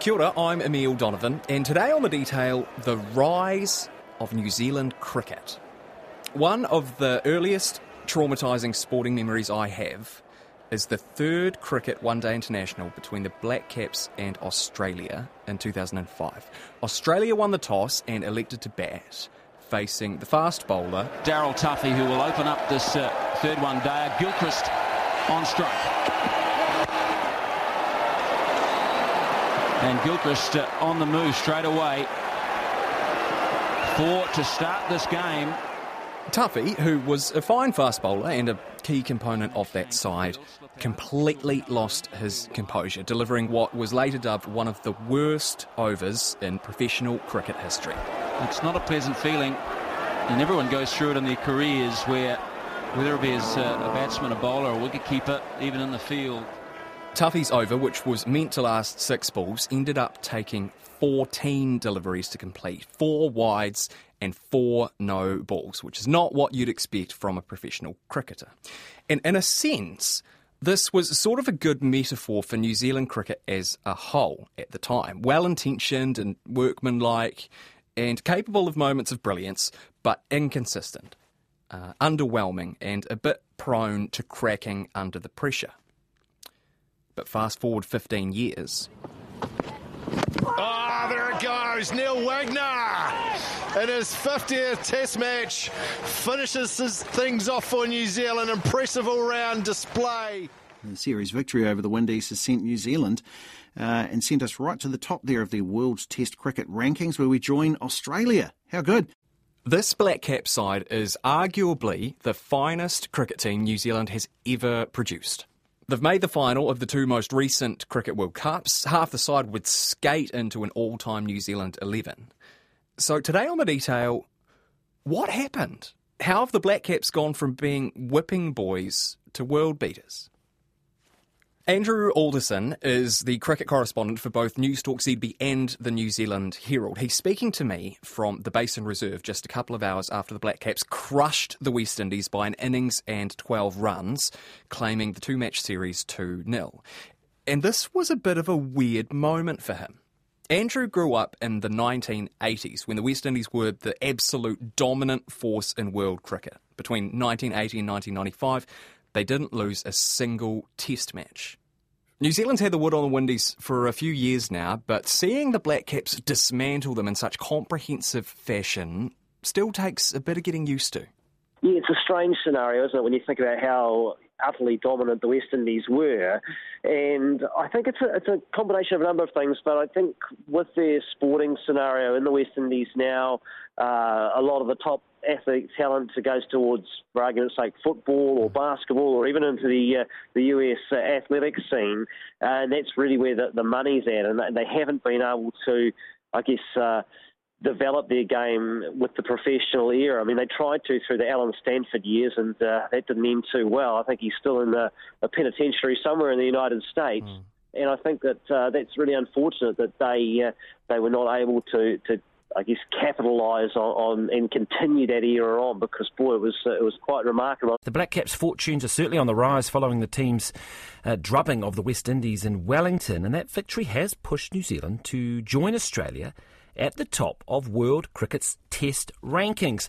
Kia ora, I'm Emile Donovan, and today on the detail, the rise of New Zealand cricket. One of the earliest traumatising sporting memories I have is the third cricket one day international between the Black Caps and Australia in 2005. Australia won the toss and elected to bat, facing the fast bowler Daryl Tuffey, who will open up this uh, third one day. Gilchrist on strike. And Gilchrist on the move straight away for to start this game. Tuffey, who was a fine fast bowler and a key component of that side, completely lost his composure, delivering what was later dubbed one of the worst overs in professional cricket history. It's not a pleasant feeling, and everyone goes through it in their careers where, whether it be as a, a batsman, a bowler, a wicketkeeper, even in the field, Tuffey's over, which was meant to last six balls, ended up taking 14 deliveries to complete, four wides and four no balls, which is not what you'd expect from a professional cricketer. And in a sense, this was sort of a good metaphor for New Zealand cricket as a whole at the time. Well intentioned and workmanlike, and capable of moments of brilliance, but inconsistent, uh, underwhelming, and a bit prone to cracking under the pressure. But fast forward 15 years. Ah, there it goes. Neil Wagner in his 50th Test match finishes his things off for New Zealand. Impressive all round display. The series victory over the Windies has sent New Zealand uh, and sent us right to the top there of the World's Test Cricket rankings, where we join Australia. How good! This Black Cap side is arguably the finest cricket team New Zealand has ever produced. They've made the final of the two most recent Cricket World Cups. Half the side would skate into an all time New Zealand 11. So, today on the detail, what happened? How have the Black Caps gone from being whipping boys to world beaters? Andrew Alderson is the cricket correspondent for both Newstalk ZB and the New Zealand Herald. He's speaking to me from the Basin Reserve just a couple of hours after the Black Caps crushed the West Indies by an innings and 12 runs, claiming the two match series 2 0. And this was a bit of a weird moment for him. Andrew grew up in the 1980s when the West Indies were the absolute dominant force in world cricket. Between 1980 and 1995, they didn't lose a single test match. New Zealand's had the wood on the Windies for a few years now, but seeing the Black Caps dismantle them in such comprehensive fashion still takes a bit of getting used to. Yeah, it's a strange scenario, isn't it, when you think about how utterly dominant the West Indies were. And I think it's a, it's a combination of a number of things, but I think with their sporting scenario in the West Indies now, uh, a lot of the top athlete talent goes towards, for argument's sake, football or basketball or even into the uh, the US uh, athletics scene, and that's really where the, the money's at, and they haven't been able to, I guess. Develop their game with the professional era. I mean, they tried to through the Allen Stanford years, and uh, that didn't end too well. I think he's still in a, a penitentiary somewhere in the United States. Mm. And I think that uh, that's really unfortunate that they uh, they were not able to, to I guess, capitalise on, on, and continue that era on because, boy, it was uh, it was quite remarkable. The Black Caps' fortunes are certainly on the rise following the team's uh, drubbing of the West Indies in Wellington, and that victory has pushed New Zealand to join Australia at the top of world cricket's test rankings.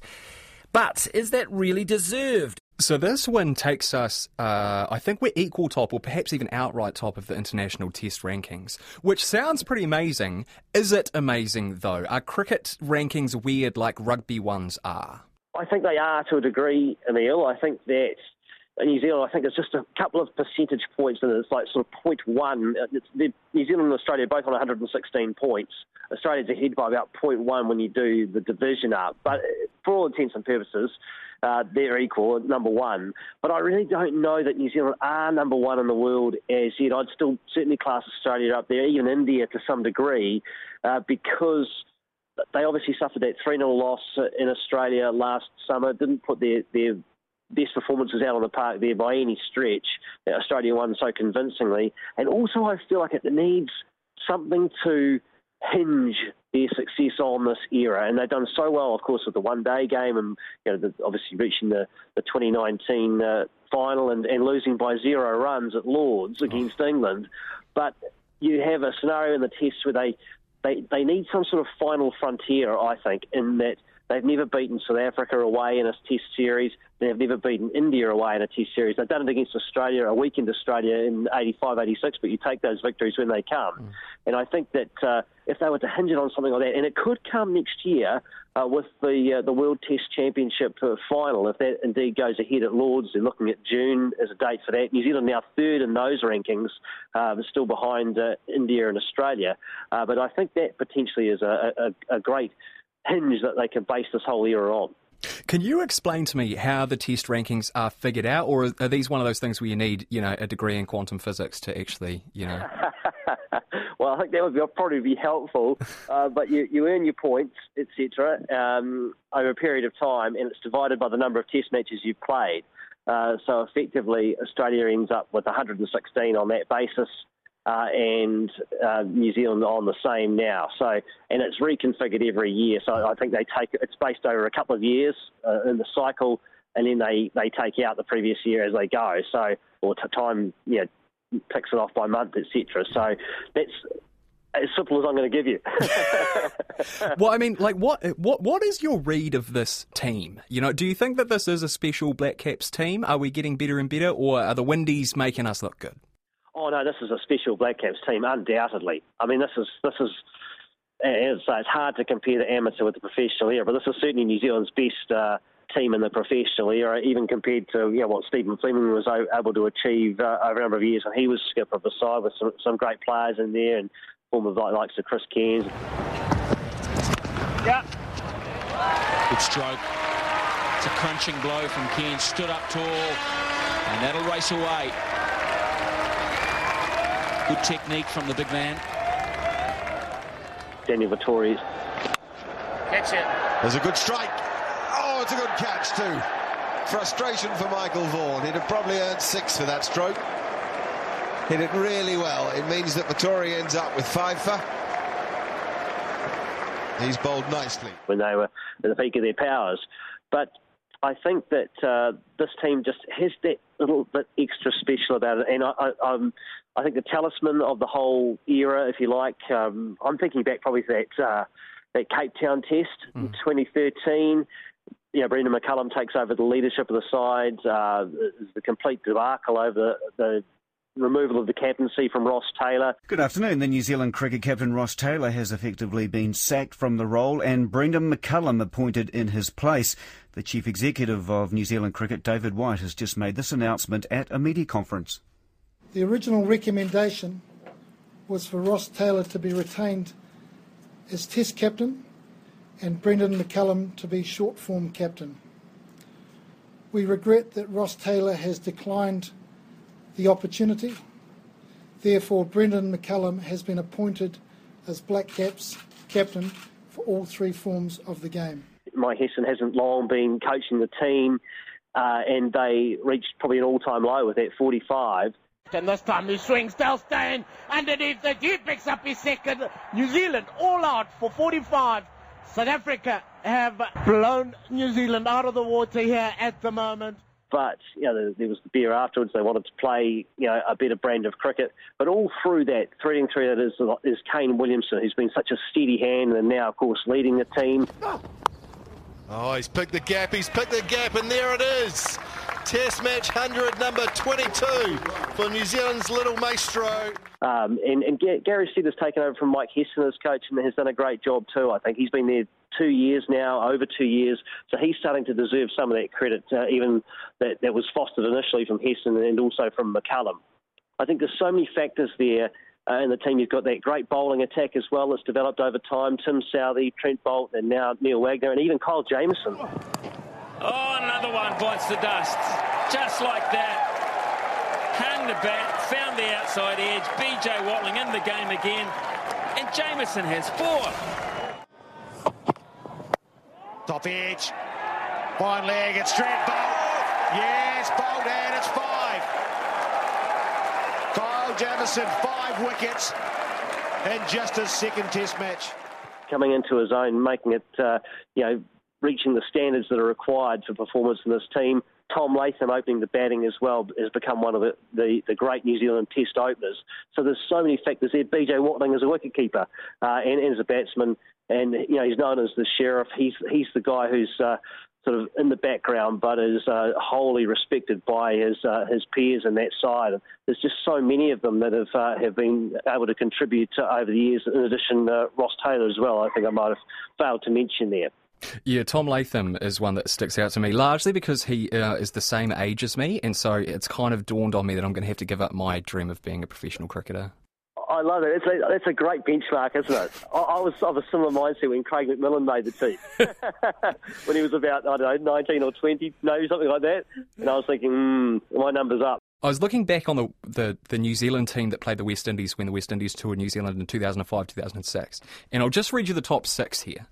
But is that really deserved? So this win takes us, uh, I think we're equal top or perhaps even outright top of the international test rankings, which sounds pretty amazing. Is it amazing though? Are cricket rankings weird like rugby ones are? I think they are to a degree, Emile. I think that in New Zealand, I think it's just a couple of percentage points, and it's like sort of point one. New Zealand and Australia are both on 116 points. Australia's ahead by about point one when you do the division up. But for all intents and purposes, uh, they're equal number one. But I really don't know that New Zealand are number one in the world as yet. I'd still certainly class Australia up there, even India to some degree, uh, because they obviously suffered that 3 0 loss in Australia last summer, didn't put their, their best performances out on the park there by any stretch. Australia won so convincingly. And also, I feel like it needs something to hinge their success on this era. And they've done so well, of course, with the one day game and you know, the, obviously reaching the, the 2019 uh, final and, and losing by zero runs at Lords against oh. England. But you have a scenario in the tests where they, they, they need some sort of final frontier, I think, in that they've never beaten South Africa away in a test series. They've never beaten India away in a test series. They've done it against Australia, a weakened Australia in 85, 86, but you take those victories when they come. Mm. And I think that uh, if they were to hinge it on something like that, and it could come next year uh, with the uh, the World Test Championship uh, final, if that indeed goes ahead at Lords, they're looking at June as a date for that. New Zealand now third in those rankings, um, still behind uh, India and Australia. Uh, but I think that potentially is a, a, a great hinge that they can base this whole era on. Can you explain to me how the test rankings are figured out, or are these one of those things where you need, you know, a degree in quantum physics to actually, you know? well, I think that would be, probably be helpful. Uh, but you, you earn your points, etc., um, over a period of time, and it's divided by the number of test matches you've played. Uh, so effectively, Australia ends up with 116 on that basis uh, and uh, New Zealand on the same now. So, and it's reconfigured every year. So I think they take it's based over a couple of years uh, in the cycle, and then they, they take out the previous year as they go. So, or t- time, yeah, picks it off by month, etc. So that's as simple as I'm going to give you. well, I mean, like, what, what, what is your read of this team? You know, do you think that this is a special Black Caps team? Are we getting better and better, or are the Windies making us look good? Oh no, this is a special Black Caps team, undoubtedly. I mean, this is this is. As I say, it's hard to compare the amateur with the professional era, but this is certainly New Zealand's best uh, team in the professional era, even compared to you know, what Stephen Fleming was able to achieve uh, over a number of years when he was skipper of the side with some, some great players in there and former of like, likes of Chris Cairns. Yeah. Good stroke. It's a crunching blow from Cairns. Stood up tall, and that'll race away. Good technique from the big man. Daniel Vettori's. Catch it. There's a good strike. Oh, it's a good catch too. Frustration for Michael Vaughan. He'd have probably earned six for that stroke. Hit it really well. It means that Vettori ends up with five for. He's bowled nicely. When they were at the peak of their powers. But I think that uh, this team just has that little bit extra special about it. And I, I, I'm I think the talisman of the whole era, if you like. Um, I'm thinking back probably to that uh, that Cape Town Test mm. in 2013. You know, Brendon McCullum takes over the leadership of the side. Uh, the complete debacle over the, the removal of the captaincy from Ross Taylor. Good afternoon. The New Zealand cricket captain Ross Taylor has effectively been sacked from the role and Brendon McCullum appointed in his place. The chief executive of New Zealand cricket, David White, has just made this announcement at a media conference. The original recommendation was for Ross Taylor to be retained as Test captain and Brendon McCullum to be short form captain. We regret that Ross Taylor has declined the opportunity. Therefore, Brendon McCullum has been appointed as Black Caps captain for all three forms of the game. Mike Hesson hasn't long been coaching the team, uh, and they reached probably an all time low with that 45. And this time he swings, Dale Steyn underneath the deep, picks up his second. New Zealand all out for 45. South Africa have blown New Zealand out of the water here at the moment. But you know, there was the beer afterwards. They wanted to play, you know, a better brand of cricket. But all through that, threading through that is, is Kane Williamson, who's been such a steady hand, and now, of course, leading the team. Oh, he's picked the gap. He's picked the gap, and there it is. Test match 100, number 22 for New Zealand's little maestro. Um, and, and Gary Stead has taken over from Mike Hesson as coach and has done a great job too. I think he's been there two years now, over two years, so he's starting to deserve some of that credit, uh, even that, that was fostered initially from Hesson and also from McCullum. I think there's so many factors there uh, in the team. You've got that great bowling attack as well that's developed over time. Tim Southee, Trent Boult, and now Neil Wagner, and even Kyle Jamieson. Oh, another one bites the dust. Just like that. Hung the bat, found the outside edge. BJ Watling in the game again. And Jamieson has four. Top edge. Fine leg. It's Trent Boult. Yes, Boult, and it's five. Kyle Jamieson, five wickets and just his second test match. Coming into his own, making it, uh, you know, reaching the standards that are required for performance in this team. Tom Latham opening the batting as well has become one of the, the, the great New Zealand Test openers. So there's so many factors there. BJ Watling is a wicketkeeper uh, and, and as a batsman, and you know he's known as the sheriff. He's he's the guy who's uh, sort of in the background, but is uh, wholly respected by his uh, his peers in that side. There's just so many of them that have uh, have been able to contribute to, over the years. In addition, uh, Ross Taylor as well. I think I might have failed to mention there. Yeah, Tom Latham is one that sticks out to me, largely because he uh, is the same age as me, and so it's kind of dawned on me that I'm going to have to give up my dream of being a professional cricketer. I love it. It's a, it's a great benchmark, isn't it? I, I was of a similar mindset when Craig McMillan made the team. when he was about, I don't know, 19 or 20, maybe something like that. And I was thinking, mm, my number's up. I was looking back on the, the, the, New Zealand team that played the West Indies when the West Indies toured New Zealand in 2005 2006. And I'll just read you the top six here.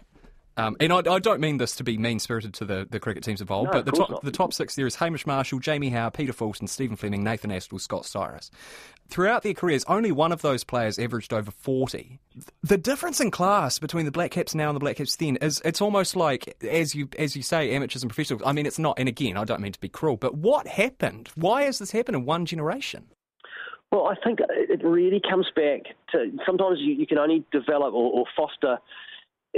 Um, and I, I, don't mean this to be mean spirited to the, the cricket teams involved, no, but the top, the top six there is Hamish Marshall, Jamie How, Peter Fulton, Stephen Fleming, Nathan Astle, Scott Styris. Throughout their careers, only one of those players averaged over 40. The difference in class between the Black Caps now and the Black Caps then is it's almost like, as you as you say, amateurs and professionals. I mean, it's not, and again, I don't mean to be cruel, but what happened? Why has this happened in one generation? Well, I think it really comes back to sometimes you, you can only develop or, or foster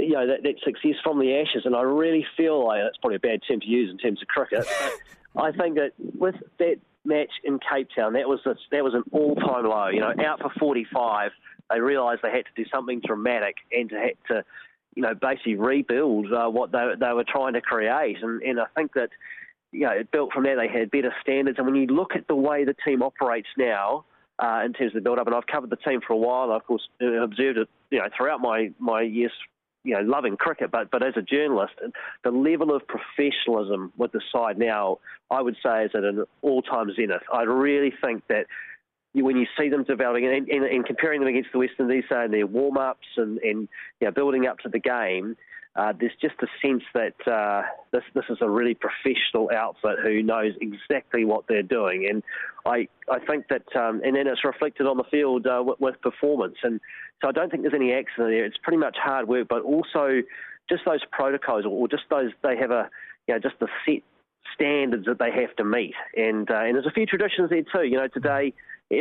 you know that, that success from the ashes, and I really feel like it's probably a bad term to use in terms of cricket. I think that with that match in Cape Town, that was a, that was an all-time low. You know, out for 45, they realised they had to do something dramatic and to had to, you know, basically rebuild uh, what they they were trying to create. And and I think that you know, it built from there. They had better standards, and when you look at the way the team operates now. Uh, in terms of the build-up, and I've covered the team for a while. I've, of course, observed it, you know, throughout my, my years you know, loving cricket, but but as a journalist, the level of professionalism with the side now, I would say, is at an all-time zenith. I really think that when you see them developing and, and, and comparing them against the West Indies, so in their warm-ups and, and you know, building up to the game, uh, there's just a sense that uh, this this is a really professional outfit who knows exactly what they're doing, and I I think that um, and then it's reflected on the field uh, with, with, performance, and so I don't think there's any accident there. It's pretty much hard work, but also just those protocols or just those they have a you know just the set standards that they have to meet, and uh, and there's a few traditions there too. You know today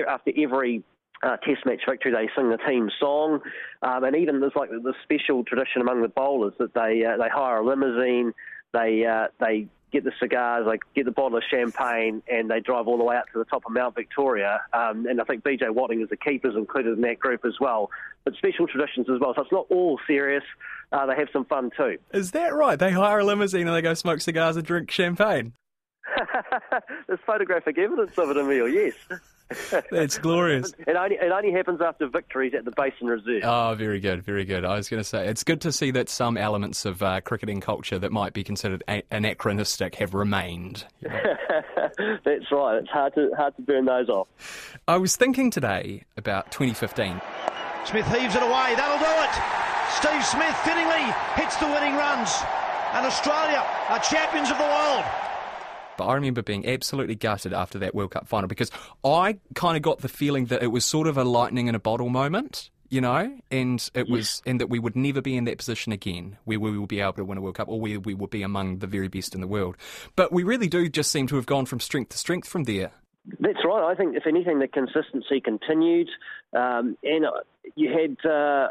after every uh, Test match victory, they sing the team song, um, and even there's like the special tradition among the bowlers that they uh, they hire a limousine, they uh, they get the cigars, they get the bottle of champagne, and they drive all the way out to the top of Mount Victoria. Um, and I think BJ Watling is the keepers included in that group as well. But special traditions as well, so it's not all serious. Uh, they have some fun too. Is that right? They hire a limousine and they go smoke cigars and drink champagne. There's photographic evidence of it, Emile. Yes. That's glorious. It only it only happens after victories at the Basin Reserve. Oh, very good, very good. I was going to say it's good to see that some elements of uh, cricketing culture that might be considered a- anachronistic have remained. You know? That's right. It's hard to hard to burn those off. I was thinking today about 2015. Smith heaves it away. That'll do it. Steve Smith fittingly hits the winning runs, and Australia are champions of the world. But I remember being absolutely gutted after that World Cup final because I kind of got the feeling that it was sort of a lightning in a bottle moment you know, and it was, and that we would never be in that position again, where we will be able to win a World Cup, or where we will be among the very best in the world. But we really do just seem to have gone from strength to strength from there. That's right. I think, if anything, the consistency continued, um, and you had. Uh,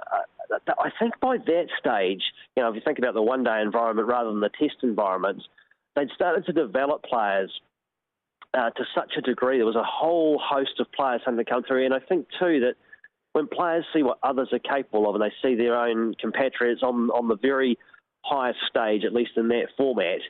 I think by that stage, you know, if you think about the one-day environment rather than the test environment, they'd started to develop players uh, to such a degree. There was a whole host of players to come through, and I think too that when players see what others are capable of, and they see their own compatriots on on the very highest stage, at least in that format,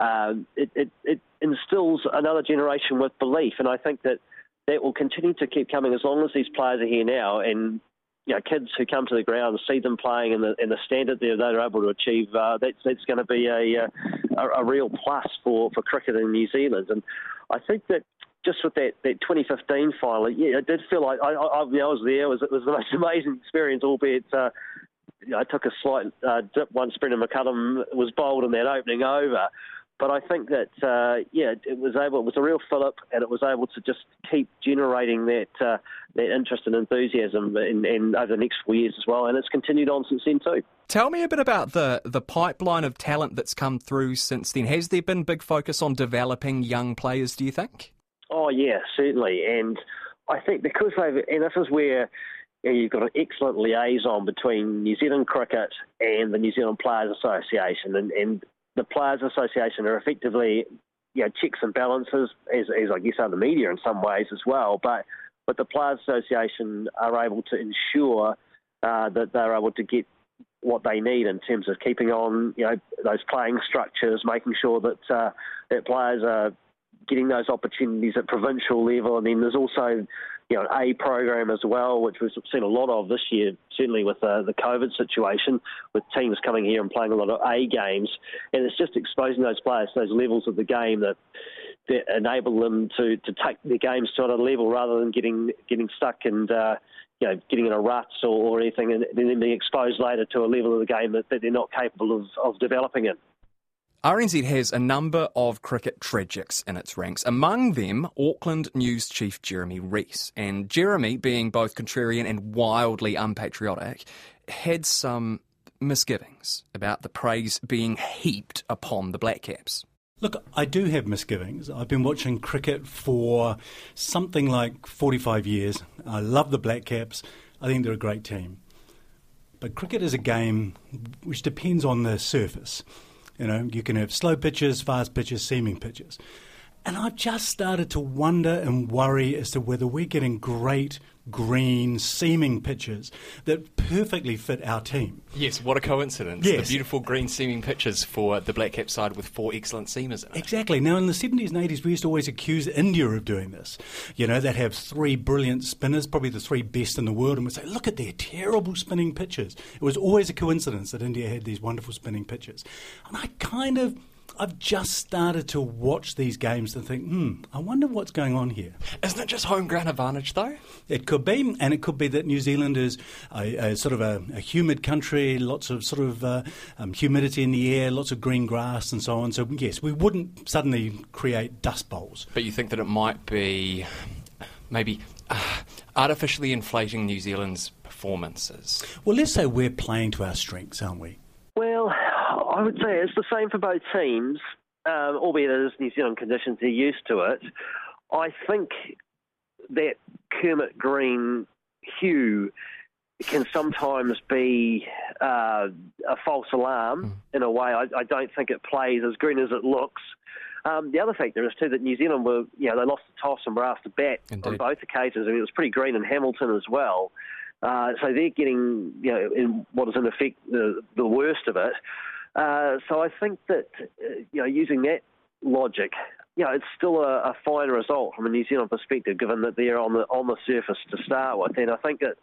um, it, it, it instills another generation with belief, and I think that that will continue to keep coming as long as these players are here now, and you know, kids who come to the ground see them playing and the, and the standard there they're able to achieve, uh, that's, that's going to be a, uh, a, a, real plus for, for cricket in New Zealand. And I think that just with that, that 2015 final, yeah, it did feel like I, I, I was there. It was, it was the most amazing experience, albeit uh, you know, I took a slight uh, dip once Brendon McCullum was bowled in that opening over. But I think that uh, yeah, it was able. It was a real fillip, and it was able to just keep generating that uh, that interest and enthusiasm in, in, over the next four years as well, and it's continued on since then too. Tell me a bit about the the pipeline of talent that's come through since then. Has there been big focus on developing young players? Do you think? Oh yeah, certainly, and I think because they've and this is where you've got an excellent liaison between New Zealand Cricket and the New Zealand Players Association, and, and the Players Association are effectively you know, checks and balances, as, as I guess are the media in some ways as well. But but the Players Association are able to ensure uh, that they're able to get what they need in terms of keeping on, you know, those playing structures, making sure that uh, that players are getting those opportunities at provincial level, and then there's also you know, A program as well, which we've seen a lot of this year, certainly with uh, the COVID situation, with teams coming here and playing a lot of A games. And it's just exposing those players to those levels of the game that, that enable them to, to take their games to another level rather than getting getting stuck and uh, you know getting in a rut or, or anything and then being exposed later to a level of the game that, that they're not capable of, of developing in. RNZ has a number of cricket tragics in its ranks, among them Auckland News Chief Jeremy Rees. And Jeremy, being both contrarian and wildly unpatriotic, had some misgivings about the praise being heaped upon the Black Caps. Look, I do have misgivings. I've been watching cricket for something like 45 years. I love the Black Caps. I think they're a great team. But cricket is a game which depends on the surface. You know, you can have slow pitches, fast pitches, seaming pitches. And I've just started to wonder and worry as to whether we're getting great green seaming pitches that perfectly fit our team. Yes, what a coincidence. Yes. The beautiful green seaming pitches for the Black Cap side with four excellent seamers in it. Exactly. Now, in the 70s and 80s, we used to always accuse India of doing this. You know, they'd have three brilliant spinners, probably the three best in the world, and we'd say, look at their terrible spinning pitches. It was always a coincidence that India had these wonderful spinning pitches. And I kind of I've just started to watch these games and think, hmm, I wonder what's going on here. Isn't it just home ground advantage, though? It could be, and it could be that New Zealand is a, a sort of a, a, humid country, lots of sort of uh, um, humidity in the air, lots of green grass, and so on. So, yes, we wouldn't suddenly create dust bowls. But you think that it might be maybe uh, artificially inflating New Zealand's performances? Well, let's say we're playing to our strengths, aren't we? I would say it's the same for both teams, um, albeit it is New Zealand conditions, they're used to it. I think that Kermit Green hue can sometimes be uh, a false alarm mm. in a way. I, I, don't think it plays as green as it looks. Um, the other factor is too that New Zealand were, you know, they lost the toss and were asked to bat Indeed. on both occasions. I mean, it was pretty green in Hamilton as well. Uh, so they're getting, you know, in what is in effect the, the worst of it. Uh, so I think that, uh, you know, using that logic, you know, it's still a, a, fine result from a New Zealand perspective, given that they're on the on the surface to start with. And I think that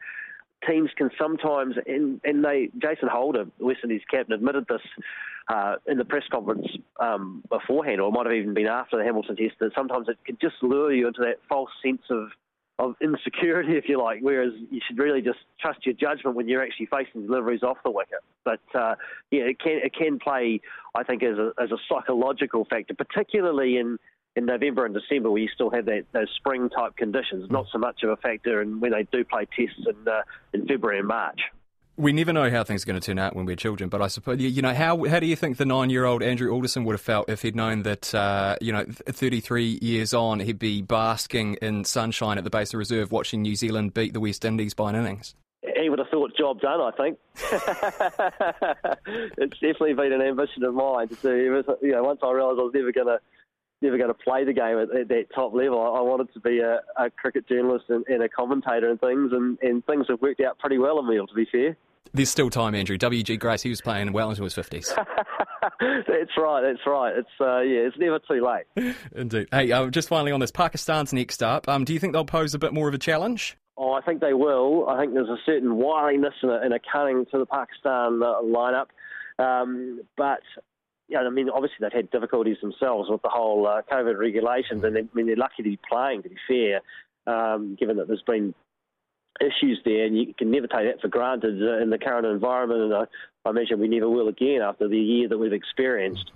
teams can sometimes, and, and they, Jason Holder, West Indies captain, admitted this uh, in the press conference um, beforehand, or it might have even been after the Hamilton test, that sometimes it can just lure you into that false sense of of insecurity, if you like, whereas you should really just trust your judgment when you're actually facing deliveries off the wicket. But uh, yeah, it can it can play, I think, as a, as a psychological factor, particularly in, in November and December, where you still have that those spring type conditions. Not so much of a factor in when they do play tests in uh, in February and March we never know how things are going to turn out when we're children, but I suppose you know how how do you think the nine-year-old Andrew Alderson would have felt if he'd known that uh, you know 33 years on he'd be basking in sunshine at the Basin Reserve watching New Zealand beat the West Indies by an innings? He would have thought job done. I think it's definitely been an ambition of mine to do. You know, once I realised I was never going to never going to play the game at, at that top level. I, I wanted to be a, a cricket journalist and, and, a commentator and things, and, and things have worked out pretty well in me, to be fair. There's still time, Andrew. W.G. Grace, he was playing well into his 50s. that's right, that's right. It's uh, Yeah, it's never too late. Indeed. Hey, uh, just finally on this, Pakistan's next up. Um, do you think they'll pose a bit more of a challenge? Oh, I think they will. I think there's a certain wiliness and a, and a cunning to the Pakistan uh, lineup. Um, but yeah, I mean, obviously they've had difficulties themselves with the whole uh, COVID regulations, and they, I mean they're lucky to be playing. To be fair, um, given that there's been issues there, and you can never take that for granted uh, in the current environment. And I, I imagine we never will again after the year that we've experienced.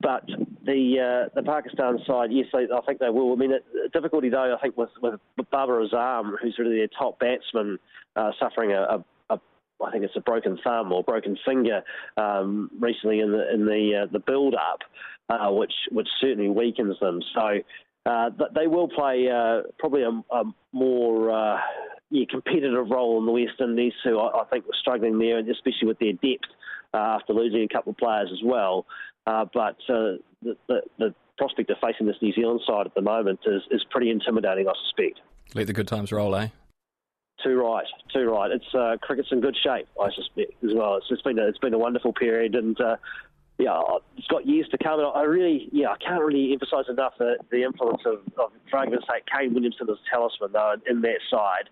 But the uh, the Pakistan side, yes, I think they will. I mean, the difficulty though, I think with with Babar Azam, who's really their top batsman, uh, suffering a, a I think it's a broken thumb or broken finger um, recently in the in the uh, the build up, uh, which which certainly weakens them. So uh, they will play uh, probably a, a more uh, yeah, competitive role in the West Indies, who I, I think were struggling there, especially with their depth uh, after losing a couple of players as well. But the, the, the, prospect of facing this New Zealand side at the moment is, is pretty intimidating, I suspect. Let the good times roll, eh? Too right, too right. It's uh, cricket's in good shape, I suspect as well. It's, it's been a, it's been a wonderful period, and uh, yeah, it's got years to come. And I really, yeah, I can't really emphasise enough the, the influence of, of, for argument's sake, Kane Williamson as talisman though in that side,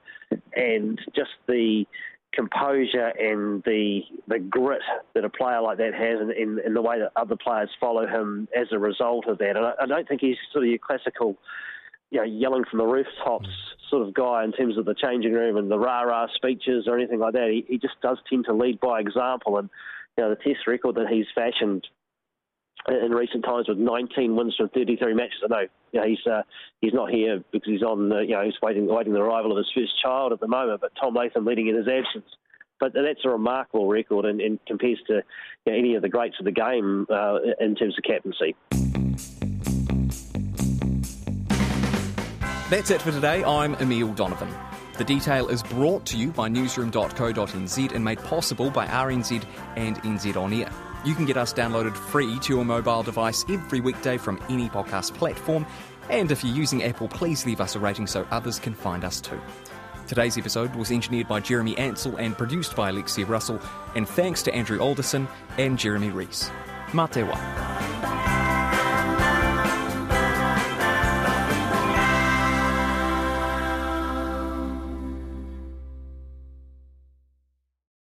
and just the composure and the the grit that a player like that has, and in, in, the way that other players follow him as a result of that. And I, I don't think he's sort of your classical, you know, yelling from the rooftops sort of guy in terms of the changing room and the rah rah speeches or anything like that. He, he just does tend to lead by example and you know, the Test record that he's fashioned in recent times with 19 wins from 33 matches. I know, you know he's uh, he's not here because he's on, you know, he's waiting waiting the arrival of his first child at the moment. But Tom Latham leading in his absence. But that's a remarkable record and, and compares to you know, any of the greats of the game uh, in terms of captaincy. That's it for today. I'm Emile Donovan. The detail is brought to you by newsroom.co.nz and made possible by RNZ and NZ On Air. You can get us downloaded free to your mobile device every weekday from any podcast platform. And if you're using Apple, please leave us a rating so others can find us too. Today's episode was engineered by Jeremy Ansell and produced by Alexia Russell. And thanks to Andrew Alderson and Jeremy Rees. Matewa.